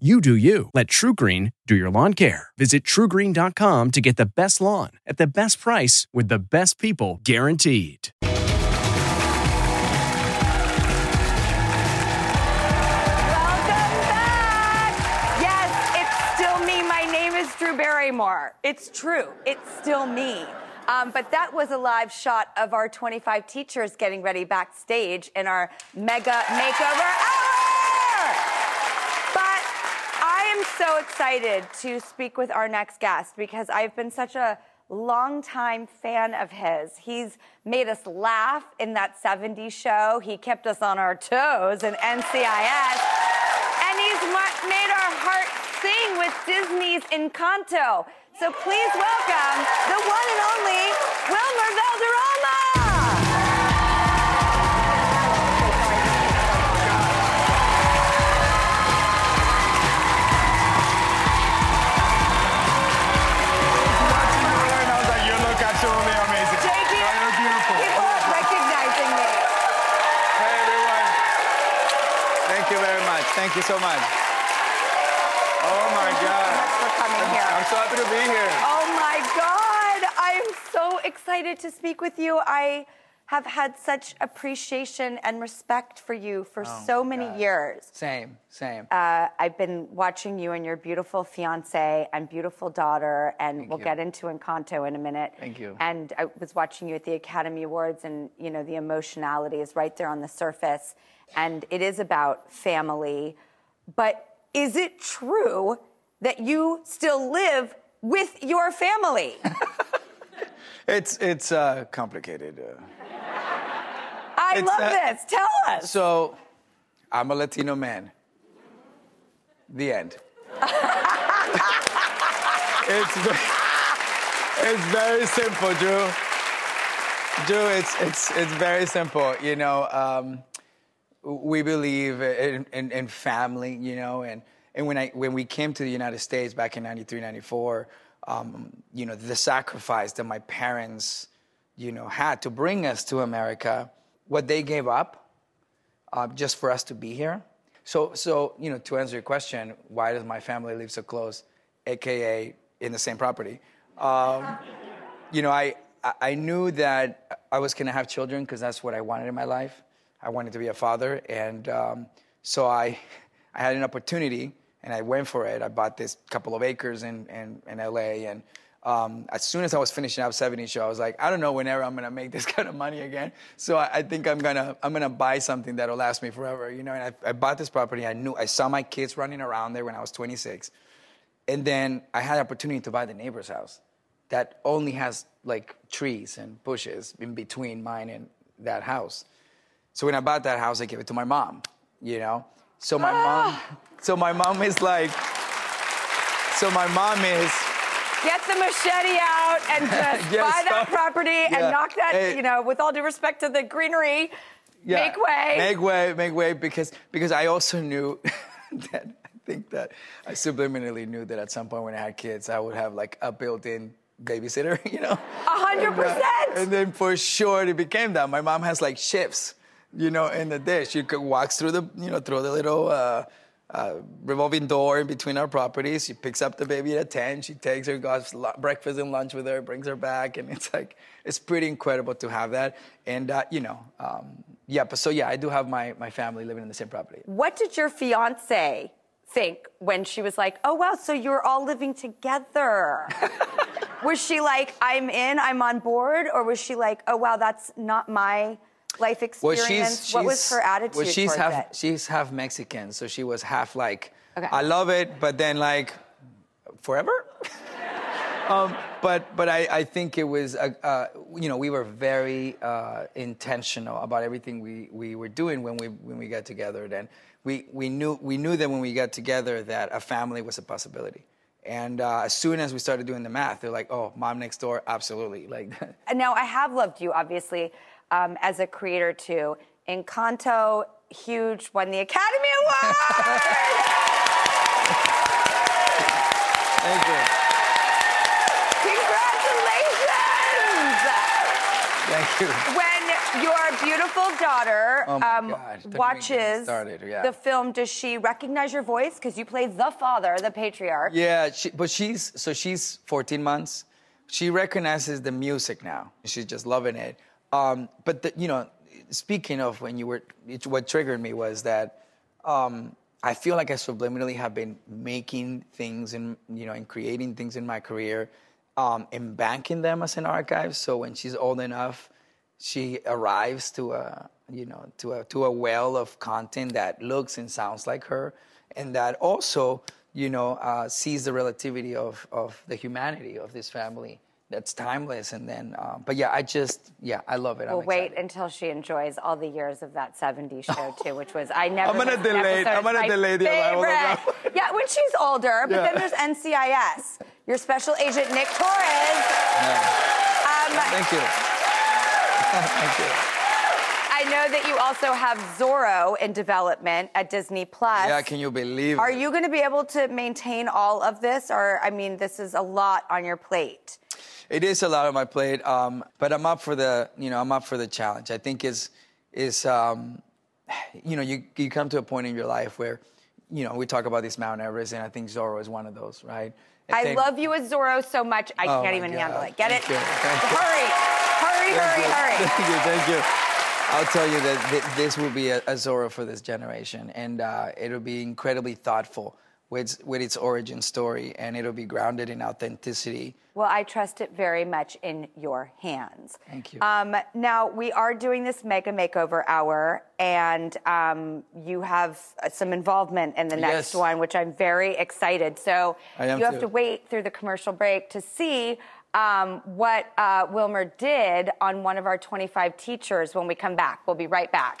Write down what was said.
You do you. Let TruGreen do your lawn care. Visit trugreen.com to get the best lawn at the best price with the best people guaranteed. Welcome back. Yes, it's still me. My name is Drew Barrymore. It's true. It's still me. Um, but that was a live shot of our 25 teachers getting ready backstage in our mega makeover hour. But I am so excited to speak with our next guest because I've been such a longtime fan of his. He's made us laugh in that 70s show. He kept us on our toes in NCIS. And he's made our hearts sing with Disney's Encanto. So please welcome the one and only Wilmer Valderrama. Thank you very much. Thank you so much. Oh, my God. Thanks for coming here. I'm so happy to be here. Oh my God. I am so excited to speak with you. I have had such appreciation and respect for you for Oh so many years. Same, same. Uh, I've been watching you and your beautiful fiance and beautiful daughter, and Thank we'll you. get into Encanto in a minute. Thank you. And I was watching you at the Academy Awards, and you know the emotionality is right there on the surface, and it is about family. But is it true that you still live with your family? It's it's uh, complicated. Uh, I It's, love uh, this. Tell us. so, I'm a Latino man. The end. it's it's very simple, Drew. Drew, it's it's it's very simple. You know, um, we believe in, in, in family. You know, and and when I when we came to the United States back in 93, 94, um, you know, the sacrifice that my parents, you know, had to bring us to America, what they gave up uh, just for us to be here. So, so you know, to answer your question, why does my family live so close, aka in the same property? Um, you know, I I- knew that I was gonna have children because that's what I wanted in my life. I wanted to be a father, and um, so I I had an opportunity, and I went for it. I bought this couple of acres in in, in LA, and um, as soon as I was finishing up 70 show, I was like, I don't know whenever I'm gonna make this kind of money again. So I, I think I'm gonna I'm gonna buy something that'll last me forever, you know. And I, I bought this property. I knew I saw my kids running around there when I was 26, and then I had opportunity to buy the neighbor's house that only has like trees and bushes in between mine and that house. So when I bought that house, I gave it to my mom, you know. So my mom, so my mom is like, so my mom is. Get the machete out and just Yes, buy that property yeah. and knock that, Hey. you know, with all due respect to the greenery, make way. Make way, make way, because because I also knew that I think that I subliminally knew that at some point when I had kids, I would have like a built-in babysitter, you know. A hundred And, uh, percent. And then for sure it became that. My mom has like shifts, you know, in the day. She could walks through the, you know, through the little uh, uh, revolving door in between our properties. She picks up the baby at 10. She takes her, goes breakfast and lunch with her, brings her back. And it's like, it's pretty incredible to have that. And, uh, you know, um, yeah, but so yeah, I do have my, my family living in the same property. What did your fiance think when she was like, "Oh wow, so you're all living together"? was she like, "I'm in, I'm on board," or was she like, "Oh wow, that's not my life Well, experience"? she's, what was her attitude Well, she's half it? she's half Mexican, so she was half like, Okay. I love it, but then like, forever. um, but but I, I think it was uh, uh, you know we were very uh, intentional about everything we, we were doing when we when we got together. Then we we knew we knew that when we got together that a family was a possibility. And uh, as soon as we started doing the math, they're like, "Oh, mom next door, absolutely!" Like. now I have loved you, obviously, um, as a creator too. Encanto, huge, won the Academy Award. Thank you. Congratulations. Thank you. When your beautiful daughter oh um, watches yeah. the film, does she recognize your voice? Because you play the father, the patriarch. Yeah, she, but she's so she's 14 months. She recognizes the music now. She's just loving it. Um, but the, you know, speaking of when you were, what triggered me was that um, I feel like I subliminally have been making things and you know and creating things in my career um, and banking them as an archive. So when she's old enough, she arrives to a you know to a to a well of content that looks and sounds like her, and that also you know uh, sees the relativity of of the humanity of this family that's timeless. And then, um, but yeah, I just, yeah, I love it. We'll wait until she enjoys all the years of that 70s show too, which was I never. I'm gonna delay. I'm gonna delay the favorite. yeah, when she's older. But yeah. then there's NCIS. Your special agent Nick Torres. Yeah. Um, Thank you. Thank you. I know that you also have Zorro in development at Disney Plus. Yeah, can you believe? Are it? you going to be able to maintain all of this, or I mean, this is a lot on your plate? It is a lot on my plate, um, but I'm up for the you know I'm up for the challenge. I think is is um, you know you you come to a point in your life where you know we talk about these Mount Everest, and I think Zorro is one of those, right? I, love you as Zorro so much I oh can't even God. handle it. Get thank it? You. Hurry, hurry, thank hurry, you. hurry. Thank you, thank you. I'll tell you that th- this will be a, a Zorro for this generation, and uh, it'll be incredibly thoughtful with, with its origin story, and it'll be grounded in authenticity. Well, I trust it very much in your hands. Thank you. Um, now, we are doing this mega makeover hour, and um, you have uh, some involvement in the next yes. one, which I'm very excited. So you have too. to wait through the commercial break to see um, what uh, Wilmer did on one of our 25 teachers when we come back. We'll be right back.